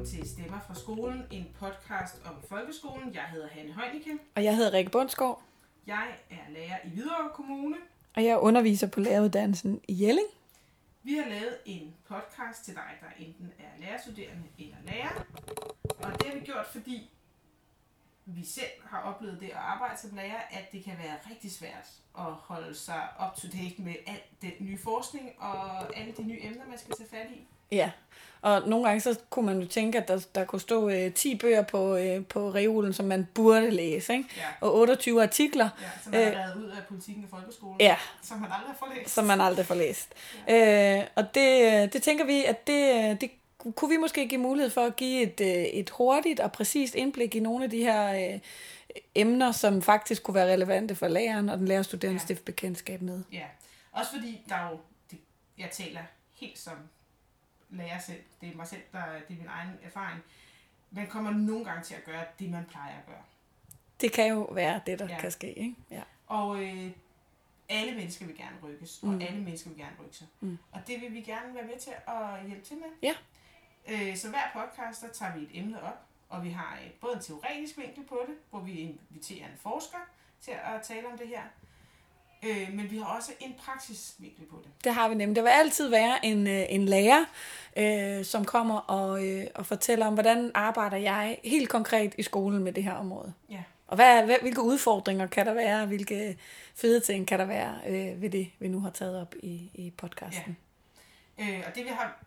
velkommen til Stemmer fra skolen, en podcast om folkeskolen. Jeg hedder Hanne Heunicke. Og jeg hedder Rikke Bundsgaard, Jeg er lærer i Hvidovre Kommune. og jeg underviser på læreruddannelsen i Jelling. Vi har lavet en podcast til dig, der enten er lærerstuderende eller lærer. Og det har vi gjort, fordi vi selv har oplevet det at arbejde som lærer, at det kan være rigtig svært at holde sig up to date med al den nye forskning og alle de nye emner, man skal tage fat i. Ja, og nogle gange så kunne man jo tænke, at der, der kunne stå øh, 10 bøger på, øh, på reolen, som man burde læse, ikke? Ja, og 28 artikler, ja som man har Øh, været ud af politikken og folkeskolen, ja, som man aldrig har læst. som man aldrig får læst. Øh, og det, øh, det tænker vi, at det, øh, det kunne vi måske give mulighed for at give et, øh, et hurtigt og præcist indblik i nogle af de her øh, emner, som faktisk kunne være relevante for læreren og den lærerstuderende Ja. ja. stift bekendtskab med. Ja, også fordi der er jo, det, jeg taler helt som lærer selv, det er mig selv, der det er min egen erfaring, man kommer nogle gange til at gøre det, man plejer at gøre. Det kan jo være det, der Ja. kan ske. Ikke? Ja. Og øh, alle mennesker vil gerne rykkes, og Mm. alle mennesker vil gerne rykke sig. Mm. Og det vil vi gerne være med til at hjælpe til med. Ja. Øh, så hver podcast, der tager vi et emne op, og vi har et, både en teoretisk vinkel på det, hvor vi inviterer en forsker til at tale om det her, øh, men vi har også en praksisvinkel på det. Det har vi nemlig. Der vil altid være en, øh, en lærer, øh, som kommer og, øh, og fortæller om, hvordan arbejder jeg helt konkret i skolen med det her område. Ja. Og hvad, hvad, hvilke udfordringer kan der være, hvilke fede ting kan der være øh, ved det, vi nu har taget op i, i podcasten. Øh, og det, vi har,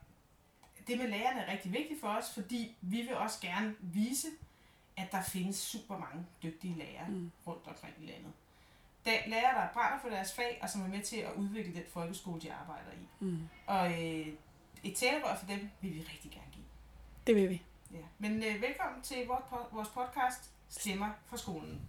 det med lærerne er rigtig vigtigt for os, fordi vi vil også gerne vise, at der findes super mange dygtige lærere. Mm. rundt omkring i landet. Der, lærere, der brænder for deres fag, og som er med til at udvikle den folkeskole, de arbejder i. Mm. Og øh, et talerør for dem vil vi rigtig gerne give. Det vil vi. Ja. Men øh, velkommen til vores podcast, Stemmer fra skolen.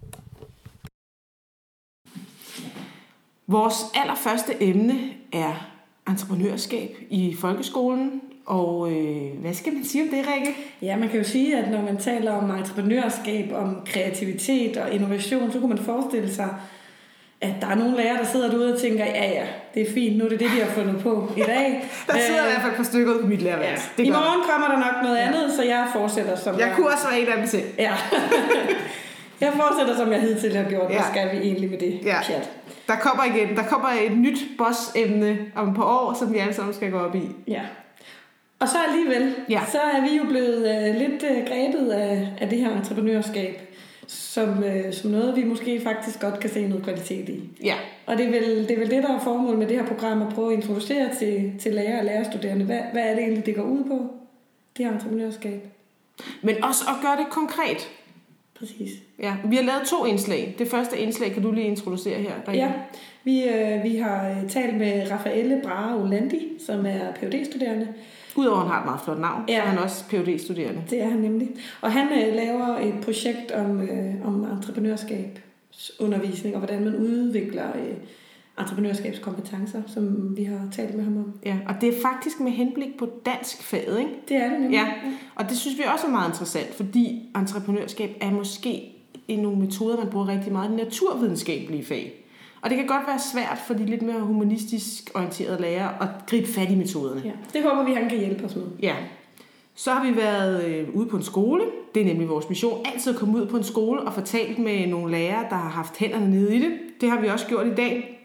Vores allerførste emne er entreprenørskab i folkeskolen. Og øh, hvad skal man sige om det, Rikke? Ja, man kan jo sige, at når man taler om entreprenørskab, om kreativitet og innovation, så kunne man forestille sig, at der er nogle lærere, der sidder derude og tænker, ja ja, det er fint, nu er det det, de har fundet på i dag. Der sidder i Øh, hvert fald et par stykker på mit Ja. lærerværelse. I morgen kommer der nok noget andet, så jeg fortsætter som Jeg kunne også være en af dem selv. Ja. jeg fortsætter som jeg hidtil har gjort. Hvad Ja. skal vi egentlig med det Ja. pjat? Der kommer igen. Der kommer et nyt boss-emne om et par år, som vi alle sammen skal gå op i. Ja. Og så alligevel, Ja. så er vi jo blevet øh, lidt øh, grebet af, af det her entreprenørskab, som, øh, som noget, vi måske faktisk godt kan se noget kvalitet i. Ja. Og det er, vel, det er vel det, der er formålet med det her program, at prøve at introducere til, til lærer og lærerstuderende. Hvad, hvad er det egentlig, det går ud på, det her entreprenørskab? Men også at gøre det konkret. Præcis. Ja. Vi har lavet to indslag. Det første indslag kan du lige introducere her. Rikke. Ja, vi, øh, vi har øh, talt med Raffaelle Brahe Olandi, som er phd studerende Udover at han har et meget flot navn, ja. Så er han også phd studerende Det er han nemlig. Og han øh, laver et projekt om, øh, om entreprenørskabsundervisning, og hvordan man udvikler øh, entreprenørskabskompetencer, som vi har talt med ham om. Ja, og det er faktisk med henblik på dansk faget, ikke? Det er det nemlig. Ja. Og det synes vi også er meget interessant, fordi entreprenørskab er måske en nogle metoder, man bruger rigtig meget i naturvidenskabelige fag. Og det kan godt være svært for de lidt mere humanistisk orienterede lærere at gribe fat i metoderne. ja. Det håber vi, han kan hjælpe os med. Ja. Så har vi været øh, ude på en skole. Det er nemlig vores mission. Altid at komme ud på en skole og fortalt med nogle lærere, der har haft hænderne nede i det. Det har vi også gjort i dag.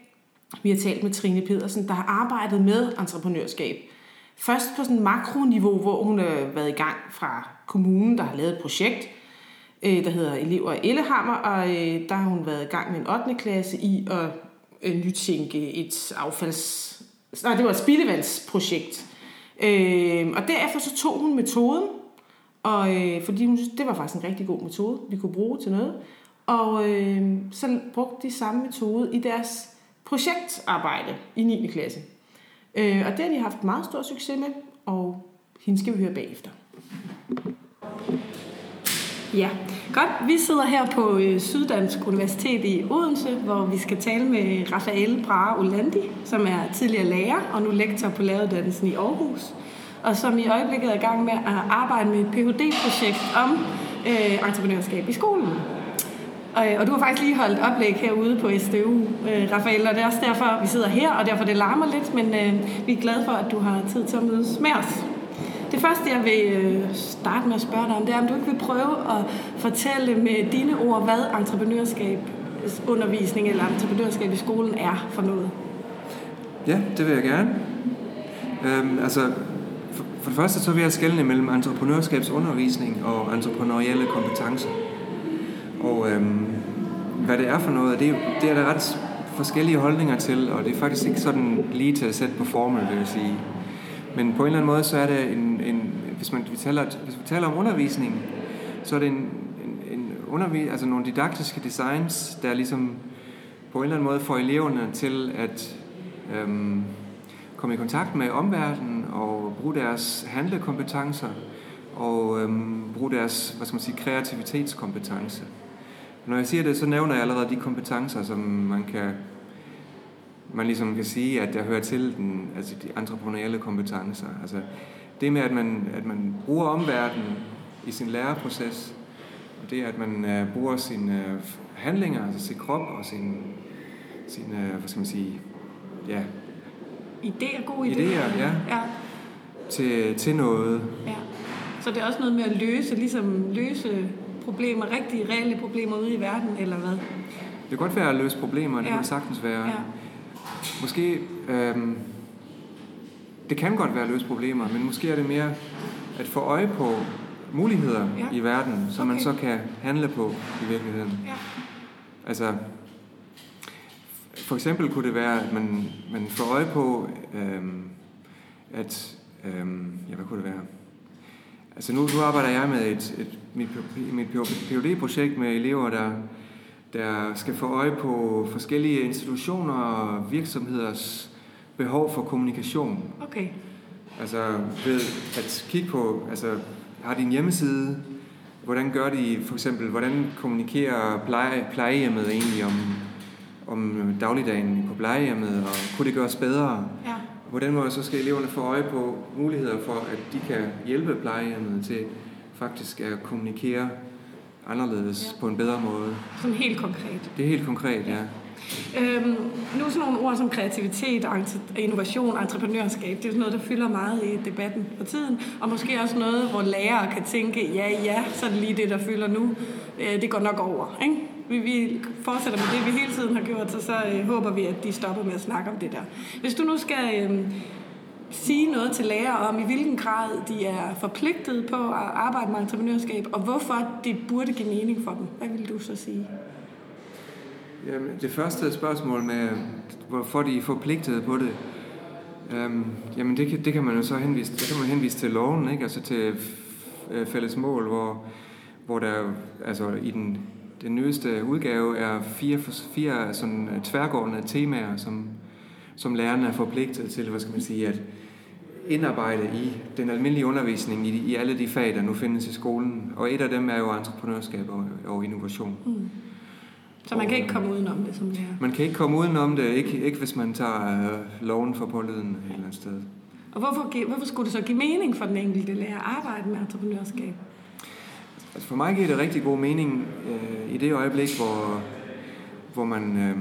Vi har talt med Trine Pedersen, der har arbejdet med entreprenørskab. Først på sådan makroniveau, hvor hun har været i gang fra kommunen, der har lavet et projekt, øh, der hedder Elever i Ellehammer, og øh, der har hun været i gang med en 8. klasse i at øh, nytænke et affalds... Nej, det var et spildevandsprojekt. Øh, og derefter så tog hun metoden, og, øh, fordi hun synes, det var faktisk en rigtig god metode, vi kunne bruge til noget. Og øh, så brugte de samme metode i deres projektarbejde i 9. klasse. Øh, og det har de haft meget stor succes med, og hende skal vi høre bagefter. Ja, godt. Vi sidder her på øh, Syddansk Universitet i Odense, hvor vi skal tale med Rafael Brahe Olandi, som er tidligere lærer og nu lektor på læreruddannelsen i Aarhus, og som i øjeblikket er i gang med at arbejde med et Ph.D.-projekt om øh, entreprenørskab i skolen. Og, øh, og du har faktisk lige holdt oplæg herude på SDU, øh, Rafael, og det er også derfor, vi sidder her, og derfor det larmer lidt, men øh, vi er glade for, at du har tid til at mødes med os. Det første, jeg vil øh, starte med at spørge dig om, det er, om du ikke vil prøve at fortælle med dine ord, hvad entreprenørskab undervisning eller entreprenørskab i skolen er for noget. Ja, det vil jeg gerne. Øhm, altså, for, for det første så vil jeg skelne mellem entreprenørskabsundervisning og entreprenørielle kompetencer. Og øhm, hvad det er for noget, det, det er der ret forskellige holdninger til, og det er faktisk ikke sådan lige til at sætte på formel, vil jeg sige. Men på en eller anden måde, så er det en, en hvis, man, vi taler, hvis vi taler om undervisning, så er det en, en, en undervis, altså nogle didaktiske designs, der ligesom på en eller anden måde får eleverne til at øhm, komme i kontakt med omverdenen og bruge deres handlekompetencer og øhm, bruge deres hvad skal man sige, kreativitetskompetence. Når jeg siger det, så nævner jeg allerede de kompetencer, som man kan man ligesom kan sige, at der hører til den, altså de entreprenørielle kompetencer. Altså det med, at man, at man bruger omverdenen i sin læreproces, og det, at man uh, bruger sine uh, handlinger, altså sin krop og sin, sin uh, hvad skal man sige, ja. Idéer, gode idéer. Idéer, ja. ja. Til, til noget. Ja. Så det er også noget med at løse, ligesom løse problemer, rigtige, reelle problemer ude i verden, eller hvad? Det kan godt være at løse problemer, det ja. kan sagtens være. Ja. Måske, øhm, det kan godt være at løse problemer, men måske er det mere at få øje på muligheder ja. i verden, som okay. man så kan handle på i virkeligheden. Ja. Altså, for eksempel kunne det være, at man, man får øje på, øhm, at, øhm, ja, hvad kunne det være? Altså nu, nu arbejder jeg med et, et, mit, mit PhD-projekt med elever, der, der skal få øje på forskellige institutioner og virksomheders behov for kommunikation. Okay. Altså ved at kigge på, altså har de en hjemmeside, hvordan gør de for eksempel, hvordan kommunikerer pleje, plejehjemmet egentlig om, om dagligdagen på plejehjemmet, og kunne det gøres bedre? Ja. På den måde så skal eleverne få øje på muligheder for, at de kan hjælpe plejehjemmet til faktisk at kommunikere anderledes ja. på en bedre måde. Som helt konkret. Det er helt konkret, ja. Øhm, nu er sådan nogle ord som kreativitet, innovation, entreprenørskab, det er sådan noget, der fylder meget i debatten for tiden, og måske også noget, hvor lærere kan tænke, ja, ja, så er det lige det, der fylder nu. Øh, det går nok over, ikke? Vi, vi fortsætter med det, vi hele tiden har gjort, så så øh, håber vi, at de stopper med at snakke om det der. Hvis du nu skal øh, sige noget til lærere om, i hvilken grad de er forpligtet på at arbejde med entreprenørskab, og hvorfor det burde give mening for dem, hvad vil du så sige? Jamen, det første spørgsmål med, hvorfor de er forpligtet på det, øhm, jamen det kan, det kan man jo så henvise, det kan man henvise til loven, ikke? altså til øh, fælles mål, hvor, hvor der altså i den, den nyeste udgave er fire, fire sådan øh, tværgående temaer, som, som lærerne er forpligtet til, hvad skal man sige, at indarbejde i den almindelige undervisning i, i alle de fag, der nu findes i skolen. Og et af dem er jo entreprenørskab og, og innovation. Mm. Så man kan ikke komme udenom det som lærer? Man kan ikke komme udenom det, ikke, ikke hvis man tager øh, loven for påleden et eller andet sted. Og hvorfor, hvorfor skulle det så give mening for den enkelte lærer at arbejde med entreprenørskab? Altså for mig giver det rigtig god mening øh, i det øjeblik, hvor, hvor man øh,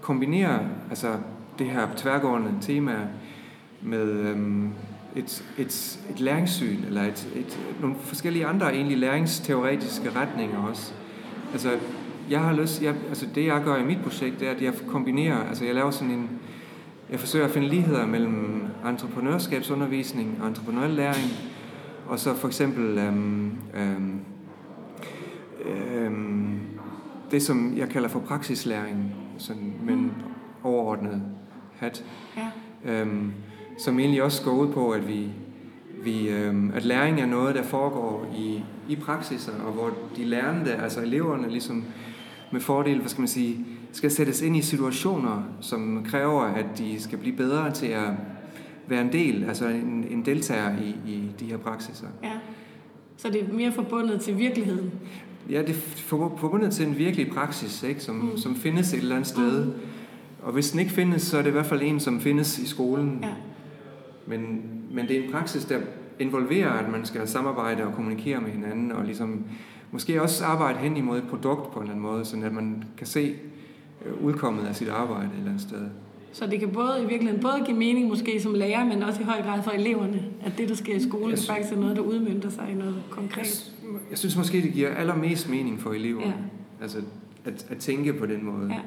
kombinerer altså det her tværgående tema med øh, et, et, et læringssyn, eller et, et, nogle forskellige andre egentlig læringsteoretiske retninger også. Altså jeg har lyst, jeg, altså det jeg gør i mit projekt, det er, at jeg kombinerer, altså jeg laver sådan en, jeg forsøger at finde ligheder mellem entreprenørskabsundervisning og entreprenøriel læring, og så for eksempel øhm, øhm, øhm, det, som jeg kalder for praksislæring, sådan med en overordnet hat, ja. øhm, som egentlig også går ud på, at vi, vi, øhm, at læring er noget, der foregår i, i praksiser, og hvor de lærende, altså eleverne, ligesom med fordel, hvad skal man sige, skal sættes ind i situationer, som kræver, at de skal blive bedre til at være en del, altså en, en deltager i, i de her praksiser. Ja. Så det er mere forbundet til virkeligheden? Ja, det er forbundet til en virkelig praksis, ikke? Som, mm. som findes et eller andet sted. Mm. Og hvis den ikke findes, så er det i hvert fald en, som findes i skolen. Ja. Men, men det er en praksis, der involverer, at man skal samarbejde og kommunikere med hinanden, og ligesom måske også arbejde hen imod et produkt på en eller anden måde, så at man kan se øh, udkommet af sit arbejde et eller andet sted. Så det kan både i virkeligheden både give mening måske som lærer, men også i høj grad for eleverne, at det, der sker i skolen, Jeg sy- faktisk er noget, der udmyndter sig i noget konkret. Jeg synes måske, det giver allermest mening for eleverne. Ja. Altså, at, at tænke på den måde. Ja.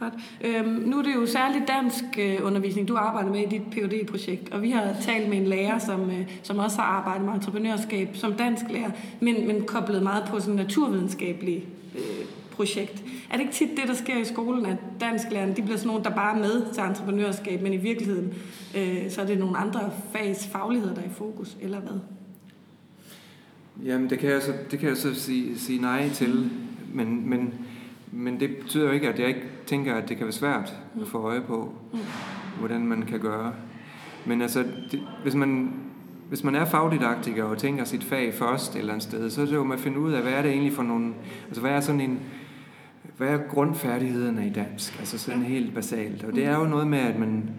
Godt. Øhm, nu er det jo særligt dansk øh, undervisning, du arbejder med i dit phd projekt og vi har talt med en lærer, som, øh, som også har arbejdet med entreprenørskab som dansk lærer, men, men koblet meget på sådan naturvidenskabelige øh, projekt. Er det ikke tit det, der sker i skolen, at dansklærerne de bliver sådan nogle, der bare er med til entreprenørskab, men i virkeligheden øh, så er det nogle andre fags fagligheder, der er i fokus, eller hvad? Jamen, det kan jeg så, det kan jeg så sige, sige nej til, men, men, men det betyder jo ikke, at jeg ikke tænker, at det kan være svært at få øje på, hvordan man kan gøre. Men altså, det, hvis, man, hvis man er fagdidaktiker og tænker sit fag først et eller andet sted, så er det jo med at finde ud af, hvad er det egentlig for nogle, altså hvad er sådan en, hvad er grundfærdighederne i dansk, altså sådan helt basalt. Og det er jo noget med, at man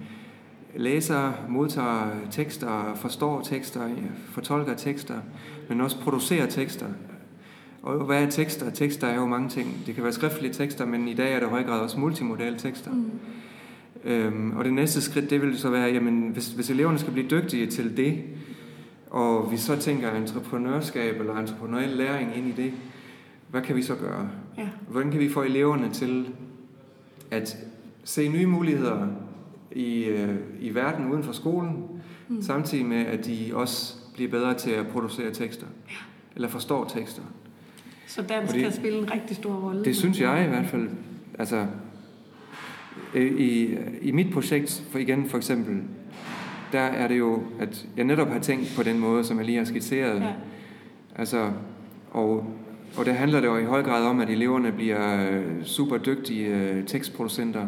læser, modtager tekster, forstår tekster, fortolker tekster, men også producerer tekster. Og hvad er tekster? Tekster er jo mange ting. Det kan være skriftlige tekster, men i dag er der i høj grad også multimodale tekster. Mm. Øhm, og det næste skridt, det vil så være, jamen, hvis, hvis eleverne skal blive dygtige til det, og vi så tænker entreprenørskab eller entreprenøriel læring ind i det, hvad kan vi så gøre? Ja. Hvordan kan vi få eleverne til at se nye muligheder i, øh, i verden uden for skolen, mm. samtidig med, at de også bliver bedre til at producere tekster, eller forstår tekster. Så dansk Fordi- kan spille en rigtig stor rolle. Det synes jeg i hvert fald. Altså, i, i mit projekt, for igen for eksempel, der er det jo, at jeg netop har tænkt på den måde, som jeg lige har skitseret. Ja. Altså, og, og der handler det jo i høj grad om, at eleverne bliver øh, super dygtige øh, tekstproducenter,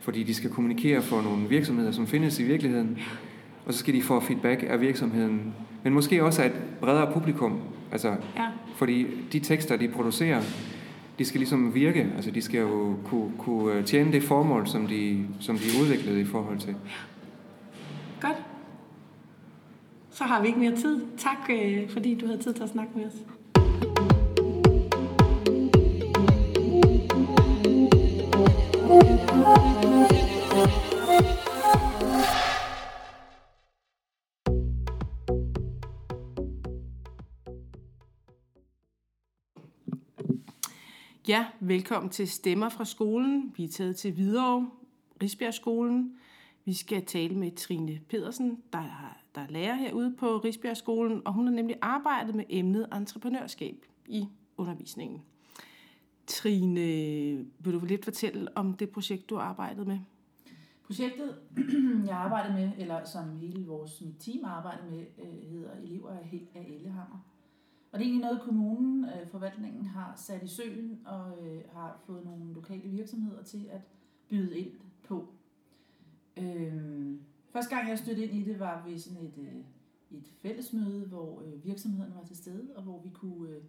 fordi de skal kommunikere for nogle virksomheder, som findes i virkeligheden, og så skal de få feedback af virksomheden, men måske også af et bredere publikum, altså, Ja. fordi de tekster, de producerer, de skal ligesom virke, altså de skal jo kunne, kunne øh, tjene det formål, som de, som de er udviklet i forhold til. Godt. Så har vi ikke mere tid. Tak, øh, fordi du havde tid til at snakke med os. Ja, velkommen til Stemmer fra skolen. Vi er taget til Hvidovre, Risbjergskolen. Vi skal tale med Trine Pedersen, der er, der er lærer herude på Risbjergskolen, og hun har nemlig arbejdet med emnet entreprenørskab i undervisningen. Trine, vil du lidt fortælle om det projekt, du har arbejdet med? Projektet, jeg arbejder med, eller som hele vores mit team arbejder med, øh, hedder Elever af Ellehammer. Og det er egentlig noget, kommunen, øh, forvaltningen, har sat i søen og øh, har fået nogle lokale virksomheder til at byde ind på. Øhm, første gang, jeg stødte ind i det, var ved sådan et, øh, et fællesmøde, hvor øh, virksomhederne var til stede, og hvor vi kunne, øh,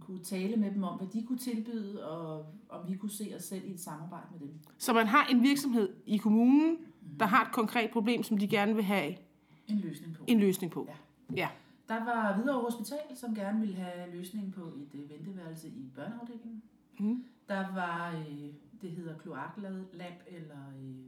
kunne tale med dem om, hvad de kunne tilbyde, og om vi kunne se os selv i et samarbejde med dem. Så man har en virksomhed i kommunen, der har et konkret problem, som de gerne vil have En løsning på. en løsning på. Ja. Ja. Der var Hvidovre Hospital, som gerne ville have løsning på et øh, venteværelse i børneafdelingen. Mm. Der var, øh, det hedder Kloaklab eller øh,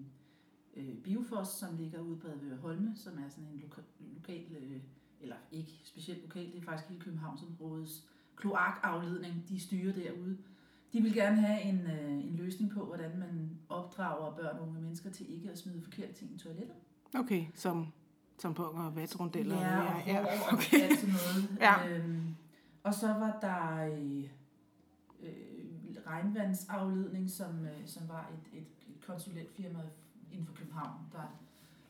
øh, Biofos, som ligger ude på Advøre Holme, som er sådan en loka- lokal, øh, eller ikke specielt lokal, det er faktisk hele Københavnsområdets kloakafledning, de styrer derude. De vil gerne have en, øh, en løsning på, hvordan man opdrager børn og unge mennesker til ikke at smide forkerte ting i toilettet. Okay, som tamponer og vatrundeller. Ja, og ja, ja. Okay. alt sådan noget. Ja. Øhm, og så var der øh, øh, regnvandsafledning, som, øh, som var et, et, et konsulentfirma inden for København, der,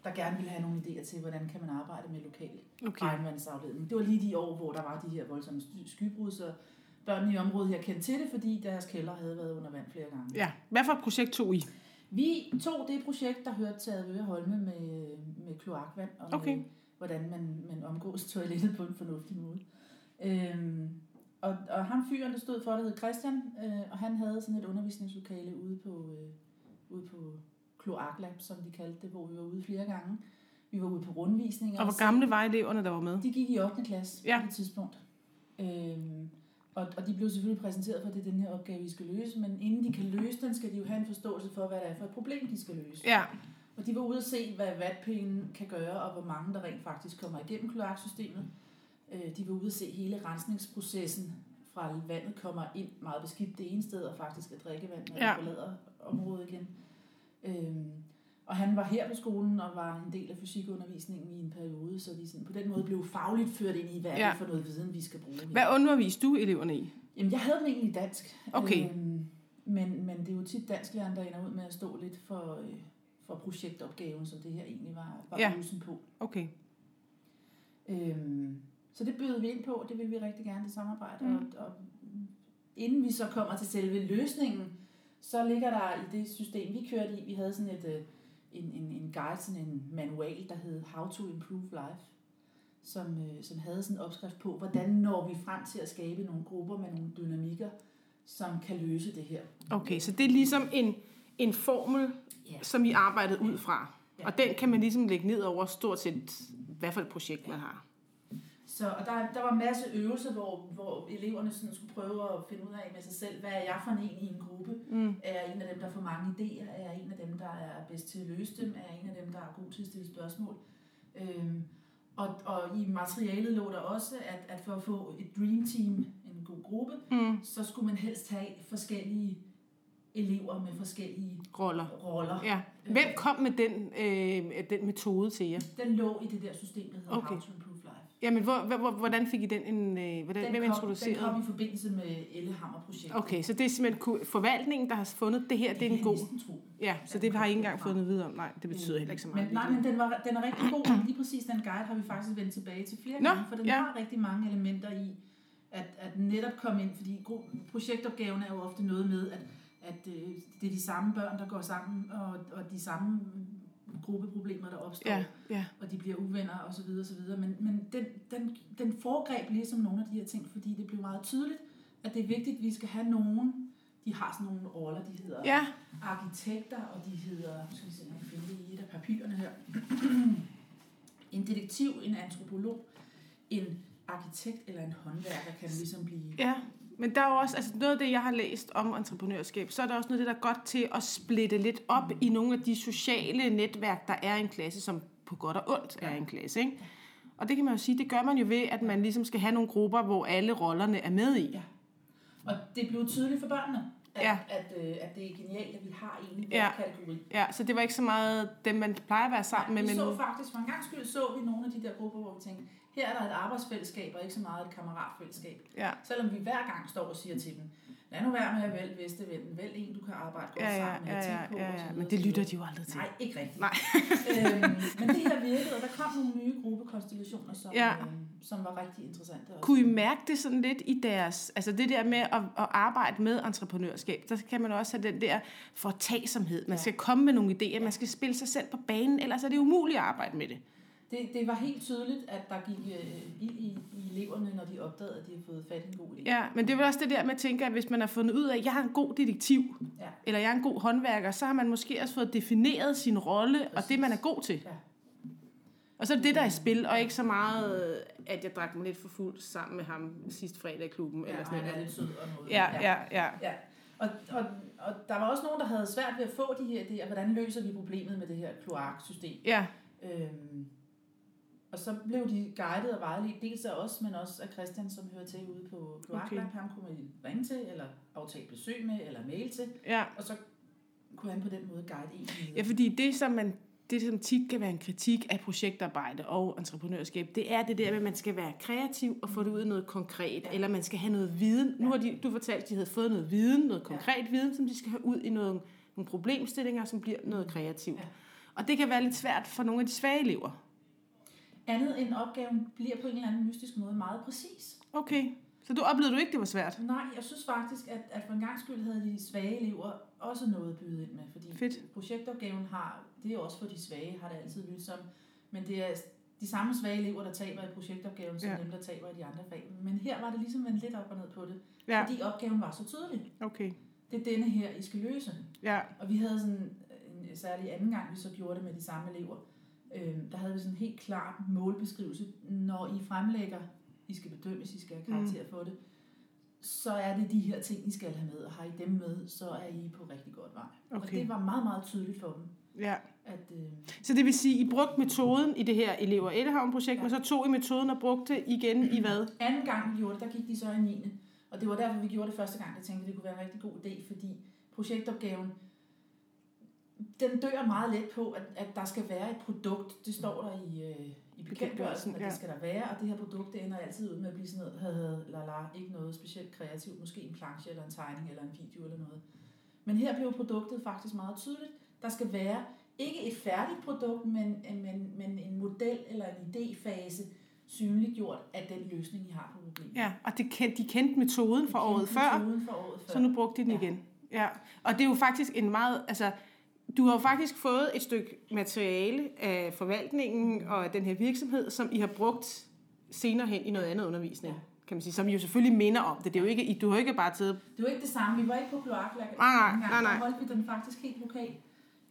der gerne ville have nogle idéer til, hvordan kan man arbejde med lokal Okay. regnvandsafledning. Det var lige de år, hvor der var de her voldsomme sky- skybrud, så børnene i området her kendte til det, fordi deres kælder havde været under vand flere gange. Ja, hvad for et projekt tog I? Vi tog det projekt, der hørte til Advøre Holme med, med kloakvand, og Okay. med, hvordan man, man omgås toilettet på en fornuftig måde. Øhm, og, og ham fyren, der stod for det, hed Christian, øh, og han havde sådan et undervisningslokale ude på, øh, ude på Kloaklab, som de kaldte det, hvor vi var ude flere gange. Vi var ude på rundvisninger. Og hvor gamle var eleverne, der var med? De gik i 8. klasse Ja. på det tidspunkt. Øhm, Og, og de blev selvfølgelig præsenteret for, at det er den her opgave, vi skal løse, men inden de kan løse den, skal de jo have en forståelse for, hvad det er for et problem, de skal løse. Ja, Og de var ude at se, hvad vatpinden kan gøre, og hvor mange der rent faktisk kommer igennem kloaksystemet. Øh, De var ude at se hele rensningsprocessen fra vandet kommer ind meget beskidt det ene sted, og faktisk er drikkevand, når Ja. ja. forlader området igen. Øhm, Og han var her på skolen og var en del af fysikundervisningen i en periode, så de sådan, på den måde blev fagligt ført ind i, hvad er Ja. det for noget viden, vi skal bruge her. hvad underviste du eleverne i? Jamen, jeg havde dem egentlig i dansk. Okay. Øhm, men, men det er jo tit dansklæreren, der ender ud med at stå lidt for, øh, for projektopgaven, som det her egentlig var, var Ja. øvelsen på. Okay. Øhm, så det bød vi ind på, det vil vi rigtig gerne det samarbejde. Mm. Og, og inden vi så kommer til selve løsningen, så ligger der i det system, vi kørte i, vi havde sådan et, øh, en, en, en guide, sådan en manual, der hed How to Improve Life, som, øh, som havde sådan en opskrift på, hvordan når vi frem til at skabe nogle grupper med nogle dynamikker, som kan løse det her. Okay, så det er ligesom en, en formel, Ja. som I arbejdede ud fra. Ja. Og den kan man ligesom lægge ned over stort set, hvad for et projekt man har. Så og der, der var en masse øvelser, hvor, hvor eleverne sådan skulle prøve at finde ud af med sig selv, hvad er jeg for en i en gruppe? Mm. Er jeg en af dem, der får mange idéer? Er jeg en af dem, der er bedst til at løse dem? Er jeg en af dem, der er god til at stille spørgsmål? Øhm, og, og i materialet lå der også, at, at for at få et dream team, en god gruppe, Mm. så skulle man helst have forskellige elever med forskellige Roller. roller. Ja. Hvem kom med den, øh, den metode til jer? Den lå i det der system, der hedder Okay. How to Improve Life. Jamen, hvor, hvor, hvordan fik I den, en, øh, hvordan, Den hvem kom, introducerede? den kom i forbindelse med Ellehammer-projektet. Okay, så det er simpelthen forvaltningen, der har fundet det her, det er en god... tro. Ja, så det har I ikke engang fået noget videre om. Nej, det betyder heller ikke så meget. Men, nej, men den, var, den er rigtig god. Lige præcis den guide har vi faktisk vendt tilbage til flere Nå, gange, for den ja. har rigtig mange elementer i at, at netop komme ind, fordi projektopgaven er jo ofte noget med, at, at øh, det er de samme børn, der går sammen, og, og de samme gruppeproblemer, der opstår, Ja, ja. og de bliver uvenner osv. Så videre, så videre. Men, men den, den, den foregreb ligesom nogle af de her ting, fordi det blev meget tydeligt, at det er vigtigt, at vi skal have nogen, de har sådan nogle roller, de hedder Ja, arkitekter, og de hedder, skal vi se, jeg finde i et af papirerne her. en detektiv, en antropolog, en arkitekt eller en håndværker kan ligesom blive... ja. Men der er jo også, altså noget af det, jeg har læst om entreprenørskab, så er der også noget af det, der er godt til at splitte lidt op i nogle af de sociale netværk, der er i en klasse, som på godt og ondt er i en klasse, ikke? Og det kan man jo sige, det gør man jo ved, at man ligesom skal have nogle grupper, hvor alle rollerne er med i. Ja. Og det blev tydeligt for børnene, at, Ja. ja. at, øh, at det er genialt, at vi har en i Ja. ja. kategori. Ja, så det var ikke så meget dem, man plejer at være sammen med, vi men så faktisk, for en gang skyld så vi nogle af de der grupper, hvor vi tænkte, her er der et arbejdsfællesskab, og ikke så meget et kammeratfællesskab. ja. Selvom vi hver gang står og siger til dem, lad nu være med at vælge vestevinden, vælg en, du kan arbejde godt Ja, ja, sammen med, ja, ja, på, ja, ja. Men det lytter de jo aldrig til. Nej, ikke rigtigt. Nej. øhm, men det her virkede, og der kom nogle nye gruppekonstellationer, som, Ja. ja. øhm, som var rigtig interessante. Også. Kunne I mærke det sådan lidt i deres... Altså det der med at, at arbejde med entreprenørskab, der kan man også have den der fortagsomhed. Man Ja. skal komme med nogle idéer, man skal spille sig selv på banen, ellers er det umuligt at arbejde med det. Det, det var helt tydeligt, at der gik øh, ild i, i eleverne, når de opdagede, at de havde fået fat i en god idé. Ja, men det vel også det der med at tænke, at hvis man har fundet ud af, at jeg er en god detektiv, Ja. eller jeg er en god håndværker, så har man måske også fået defineret sin rolle og det, man er god til. Ja. Og så er det det, der er i spil, og ikke så meget, at jeg drak mig lidt for fuld sammen med ham sidste fredag i klubben. Ja, eller sådan noget. lidt sød og noget. Ja, ja, ja. Ja, og, og, og der var også nogen, der havde svært ved at få de her idéer. Hvordan løser vi problemet med det her kloaksystem? Ja, Øhm, og så blev de guidet og vejledt, dels af os, men også af Christian, som hører til ude på Kloakland. Okay. Ham kunne man ringe til, eller aftale besøg med, eller mail til. ja. Og så kunne han på den måde guide en. Ja, fordi det, som man det, som tit kan være en kritik af projektarbejde og entreprenørskab, det er det der med, at man skal være kreativ og få det ud af noget konkret, ja. eller man skal have noget viden. Nu har de, du fortalt, at de havde fået noget viden, noget konkret ja. viden, som de skal have ud i noget, nogle problemstillinger, som bliver noget kreativt. Ja. Og det kan være lidt svært for nogle af de svage elever. Andet end opgaven bliver på en eller anden mystisk måde meget præcis. Okay, så du oplevede du ikke, det var svært? Nej, jeg synes faktisk, at, at for en gang skyld havde de svage elever også noget at byde ind med. Fordi Fedt. projektopgaven har, det er også for de svage, har det altid lyttet som. Men det er de samme svage elever, der taber i projektopgaven, som Ja. dem, der taber i de andre fag. Men her var det ligesom en lidt op og ned på det. Ja, Fordi opgaven var så tydelig. okay. Det er denne her, I skal løse. Ja, Og vi havde sådan en særlig anden gang, vi så gjorde det med de samme elever. Øh, der havde vi sådan en helt klar målbeskrivelse. Når I fremlægger, I skal bedømmes, I skal have karakter for det, så er det de her ting, I skal have med, og har I dem med, så er I på rigtig godt vej. Og Okay. det var meget, meget tydeligt for dem, Ja. at øh, Så det vil sige, I brugte metoden i det her elever Ellehavn projekt, ja. men så tog I metoden og brugte igen i hvad? anden gang vi gjorde det, der gik de så i 9. Og det var derfor, vi gjorde det første gang, jeg tænkte, det kunne være en rigtig god idé, fordi projektopgaven, den dør meget let på, at, at der skal være et produkt. Det står der i, øh, i bekendtgørelsen, at det skal der være, og det her produkt, det ender altid ud med at blive sådan noget, la, la, ikke noget specielt kreativt, måske en planche eller en tegning eller en video eller noget. Men her blev produktet faktisk meget tydeligt. Der skal være ikke et færdigt produkt, men, men, men en model eller en idéfase synliggjort af den løsning, I har på problemet. Ja, og det kendte, de kendte metoden fra Vi året kendte før, metoden fra året før. så nu brugte de den Ja. igen. Ja, og det er jo faktisk en meget, altså, du har faktisk fået et stykke materiale af forvaltningen og af den her virksomhed, som I har brugt senere hen i noget andet undervisning, Ja. kan man sige, som jo selvfølgelig minder om det. Det er jo ikke, I- du har ikke bare taget, Det var ikke det samme. Vi var ikke på kloaklak. Nej, nej, nej, nej. Der holdt vi den faktisk helt lokalt.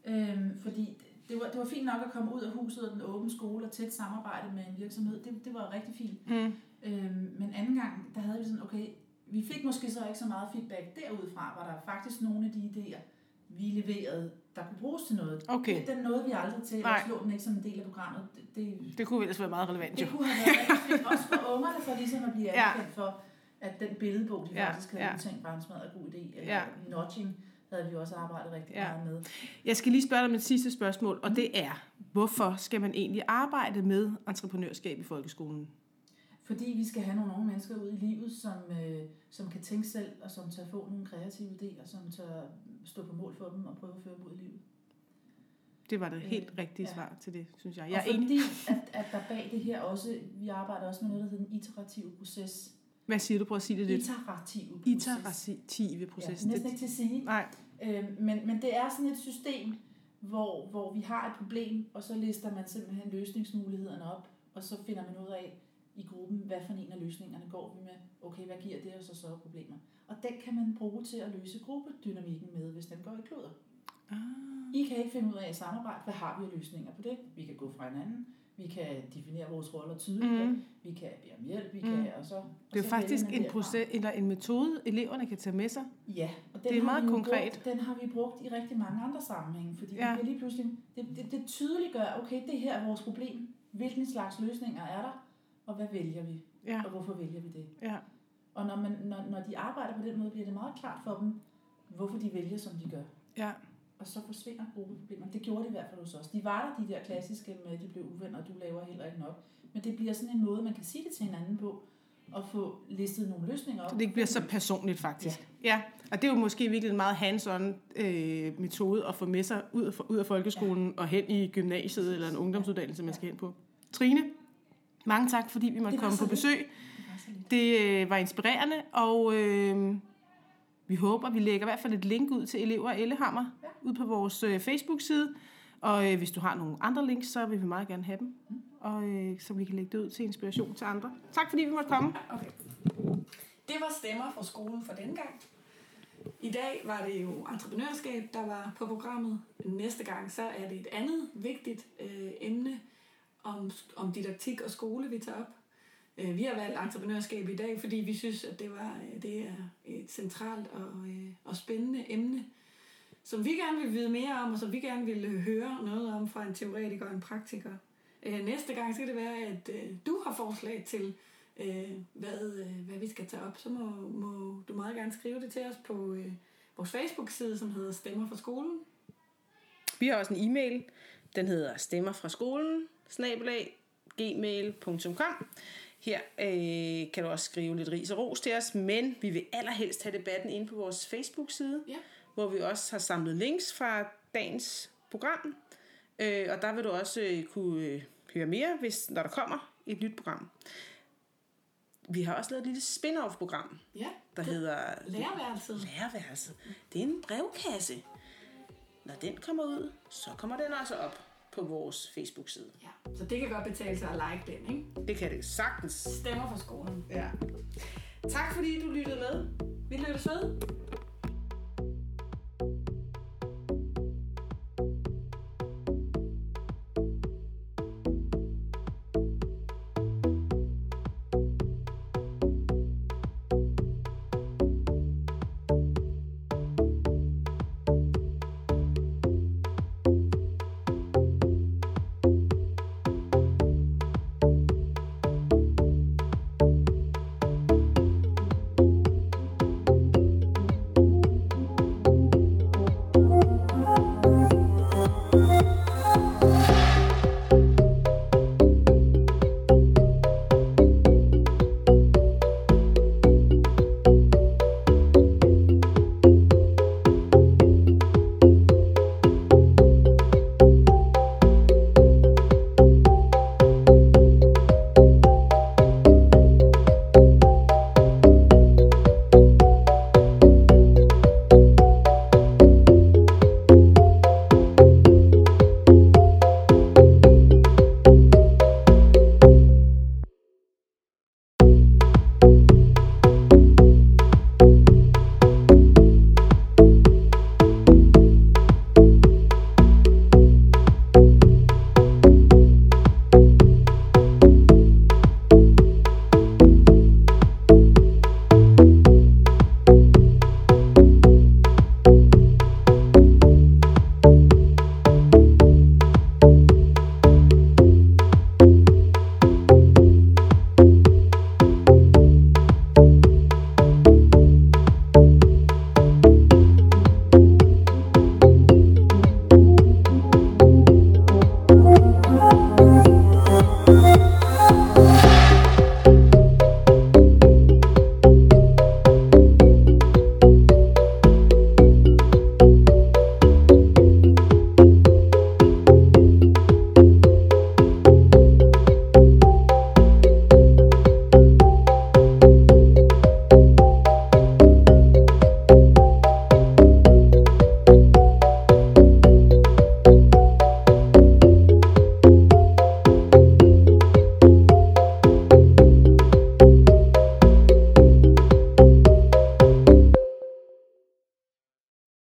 Øhm, fordi det var, det var fint nok at komme ud af huset og den åbne skole og tæt samarbejde med en virksomhed. Det, det var rigtig fint. mm, Øhm, men anden gang, der havde vi sådan, okay, vi fik måske så ikke så meget feedback derudfra, var der faktisk nogle af de idéer, vi leverede, der kunne bruges til noget. Okay. Den nåede vi aldrig til, Nej. og slå den ikke som en del af programmet. Det, det, det kunne ellers være meget relevant jo. det kunne have været rigtig også for ungerne, for ligesom at blive Ja. anerkendt for, at den billedbog, de Ja, faktisk havde ja. udtænkt, var en smadret god idé. Eller Ja. notching havde vi også arbejdet rigtig Ja. meget med. Jeg skal lige spørge dig om et sidste spørgsmål, og det er, hvorfor skal man egentlig arbejde med entreprenørskab i folkeskolen? Fordi vi skal have nogle unge mennesker ud i livet, som, øh, som kan tænke selv, og som tør få nogle kreative idéer, som tør stå på mål for dem og prøve at føre dem ud i livet. Det var det helt Øh, rigtige ja. svar til det, synes jeg. Jeg er og fordi, at, at der bag det her også, vi arbejder også med noget, der hedder den iterative proces. Hvad siger du? Prøv at sige det lidt. Iterative proces. Iterative proces. Ja, næsten ikke til at sige. Nej, Øh, men, men det er sådan et system, hvor, hvor vi har et problem, og så lister man simpelthen løsningsmulighederne op, og så finder man ud af i gruppen, hvad for en af løsningerne går vi med. Okay, hvad giver det os og så problemer? Og den kan man bruge til at løse gruppedynamikken med, hvis den går i kluder. Ah. I kan ikke finde ud af at samarbejde. Hvad har vi af løsninger på det? Vi kan gå fra hinanden. Vi kan definere vores roller tydeligt. Mm. Vi kan bede om hjælp. Vi Mhm. kan, og så, og det er så faktisk en, proces, eller en metode, eleverne kan tage med sig. Ja, og den Det er meget konkret. Brugt, den har vi brugt i rigtig mange andre sammenhænge, fordi ja. det lige pludselig, det, det, det tydeliggør, okay, det her er vores problem. Hvilken slags løsninger er der, og hvad vælger vi, Ja, og hvorfor vælger vi det? ja. Og når, man, når, når de arbejder på den måde, bliver det meget klart for dem, hvorfor de vælger, som de gør. ja. Og så forsvinder gruppeproblemer. Det gjorde de i hvert fald hos os. De var der, de der klassiske med, at de blev uvenner, og du laver heller ikke nok. Men det bliver sådan en måde, man kan sige det til hinanden på, og få listet nogle løsninger op. Så det ikke bliver så personligt, faktisk. Ja. ja. Og det er jo måske virkelig en meget hands-on øh, metode at få med sig ud af, ud af folkeskolen ja. og hen i gymnasiet eller en ungdomsuddannelse, man skal hen på. Trine, mange tak, fordi vi måtte komme på besøg. Det. Det øh, var inspirerende, og øh, vi håber, vi lægger i hvert fald et link ud til elever af Ellehammer ja. ud på vores øh, Facebook-side. Og øh, hvis du har nogle andre links, så vil vi meget gerne have dem, og øh, så vi kan lægge det ud til inspiration til andre. Tak fordi vi måtte komme. Okay. Det var stemmer fra skolen for den gang. I dag var det jo entreprenørskab, der var på programmet. Næste gang så er det et andet vigtigt øh, emne om, om didaktik og skole, vi tager op. Øh, vi har valgt entreprenørskab i dag, fordi vi synes, at det, var, øh, det er et centralt og, øh, og spændende emne, som vi gerne vil vide mere om, og som vi gerne vil øh, høre noget om fra en teoretiker og en praktiker. Øh, næste gang skal det være, at øh, du har forslag til, øh, hvad, øh, hvad vi skal tage op, så må, må du meget gerne skrive det til os på øh, vores Facebook-side, som hedder Stemmer fra skolen. Vi har også en e-mail. Den hedder stemmer fra skolen, snabelag, gmail.com. Her øh, kan du også skrive lidt ris og ros til os, men vi vil allerhelst have debatten inde på vores Facebook-side, Ja. hvor vi også har samlet links fra dagens program. Øh, og der vil du også øh, kunne øh, høre mere, hvis, når der kommer et nyt program. Vi har også lavet et lille spin-off-program, Ja, der hedder lærerværelset. Lærerværelset. Det er en brevkasse. Når den kommer ud, så kommer den også op på vores Facebook-side. Ja, så det kan godt betale sig at like den, ikke? Det kan det sagtens. Stemmer fra skolen. Ja. Tak fordi du lyttede med. Vi lyttes ved.